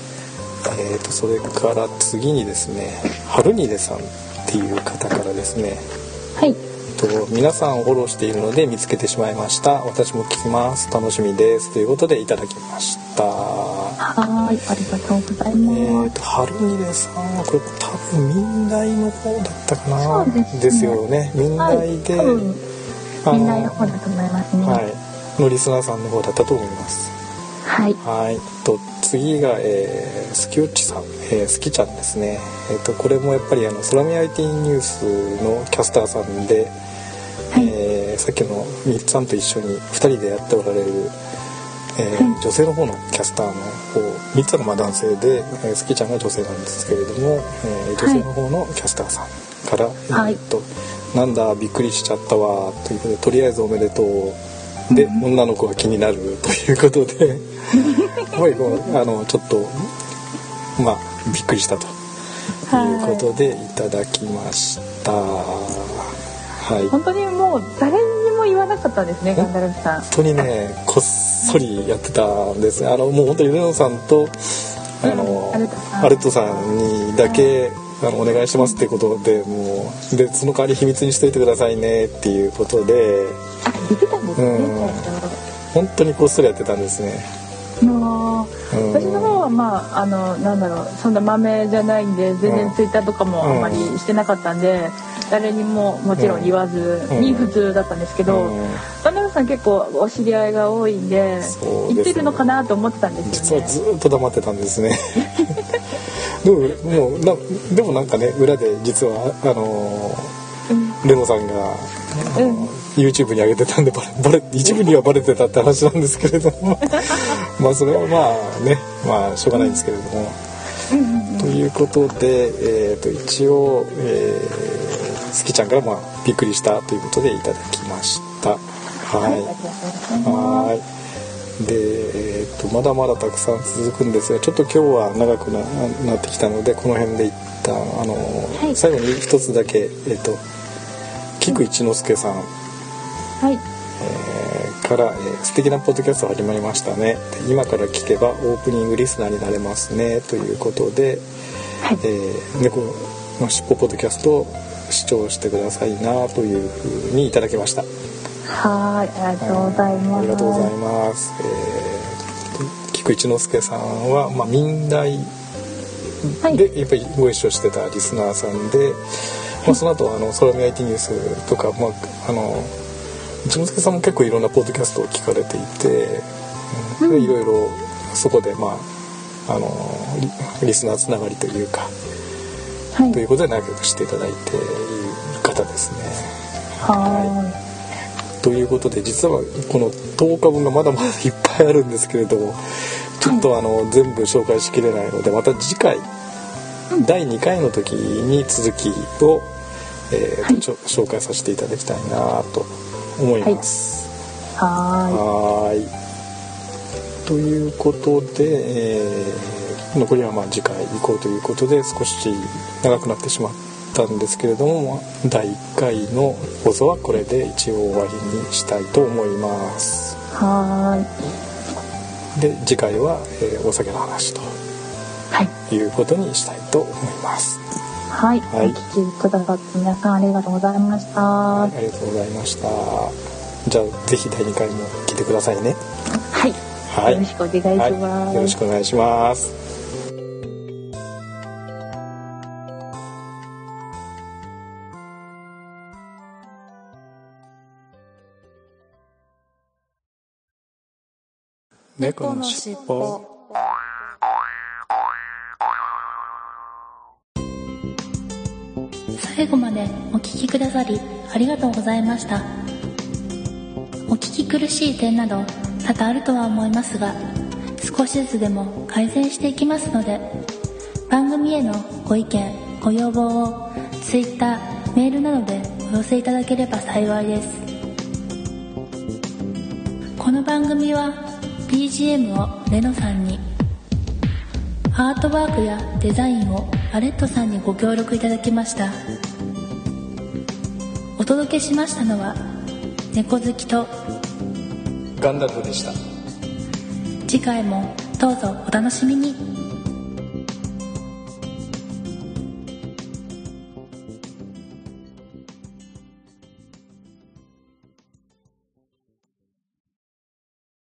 えー、とそれから次にですね春にでさんっていう方からですねはい。と皆さんをフォローしているので見つけてしまいました。私も聞きます。楽しみです。ということでいただきました。はい。ありがとうございえます。ー、と春にでさんはこれ多分民大の方だったかな。そうですね。よね。民大で、はい多分あのみんなの方だと思いますね。はい。のリスナーさんの方だったと思います。はい。はい、と次が、えー、スキウッチさん、えー、スキちゃんですね。えっ、とこれもやっぱりあの空見 IT ニュースのキャスターさんで、はいえーさっきのみっさんと一緒に2人でやっておられる、えーはい女性の方のキャスターの方、みっさんがまあ男性で、えー、スキちゃんが女性なんですけれども、えー女性の方のキャスターさんから、はいえっとなんだびっくりしちゃったわということでとりあえずおめでとう。で、女の子が気になるということで。やっぱりこうあのちょっとまあびっくりしたと。いうことでいただきました。はい。本当にもう誰にも言わなかったんですねガンダルフさん。本当にねこっそりやってたんです。ねあのもう本当にルノさんとあの、うんアルトさん。アルトさんにだけ、あのお願いしますっていうことでもうでその代わり秘密にしといてくださいねっていうことであ言ってたんですね。うん。本当にこっそりやってたんですね。もううん。私の方はまああのなんだろうそんな豆じゃないんで全うん然ツイッターとかもあんまりしてなかったんで、誰にももちろん言わずにうん。普通だったんですけど、うん。ガンダルフさん結構お知り合いが多いんでですね。言ってるのかなと思ってたんです実はよね。ずっと黙ってたんですね (laughs) でももうなでもなんかね裏で実はあのうんレノさんが、あのうん YouTube に上げてたんでバレバレ一部にはバレてたって話なんですけれども。(laughs) まあそれはまあねまあしょうがないんですけれども、ということで、えー、と一応、えー、スキちゃんからまあびっくりしたということでいただきました。はい、はいで、えーと、まだまだたくさん続くんですがちょっと今日は長くななってきたのでこの辺で一旦あの、はい、最後に一つだけ、えーと、菊一之輔さん、はい。えー、から、えー「素敵なポッドキャスト始まりましたね」今から聞けばオープニングリスナーになれますね」ということで、はい、えー、猫のしっぽポッドキャストを視聴してくださいなというふうにいただきました。はい、ありがとうございます。ありがとうございます。えー、菊一之輔さんは、まあ、民大で、やっぱりご一緒してたリスナーさんで、まあ、その後あの空見 IT ニュースとか、まあ、あの一之輔さんも結構いろんなポッドキャストを聞かれていて、うん、いろいろそこでまああのリスナーつながりというか、はい、ということで仲良くしていただいている方ですね。はいということで実はこの10日分がまだまだいっぱいあるんですけれどもちょっとあの全部紹介しきれないのでまた次回第2回の時に続きを、えーはい、紹介させていただきたいなと思います。はいということで、えー、残りはまあ次回行こうということで少し長くなってしまって。ったんですけれども第1回の放送はこれで一応終わりにしたいと思います。はい。で次回は、えー、お酒の話と、はい、いうことにしたいと思います。はい、はい、お聞きくださって皆さんありがとうございました、はい、ありがとうございました。じゃあぜひ第2回も聞いてくださいね。はい、はい、よろしくお願いします、はい、よろしくお願いします猫のしっぽ。最後までお聞きくださりありがとうございました。お聞き苦しい点など多々あるとは思いますが少しずつでも改善していきますので番組へのご意見ご要望を Twitter メールなどでお寄せいただければ幸いです。この番組は BGM をレノさんに。アートワークやデザインをアレットさんにご協力いただきました。お届けしましたのは猫好きと。ガンダルフでした。次回もどうぞお楽しみに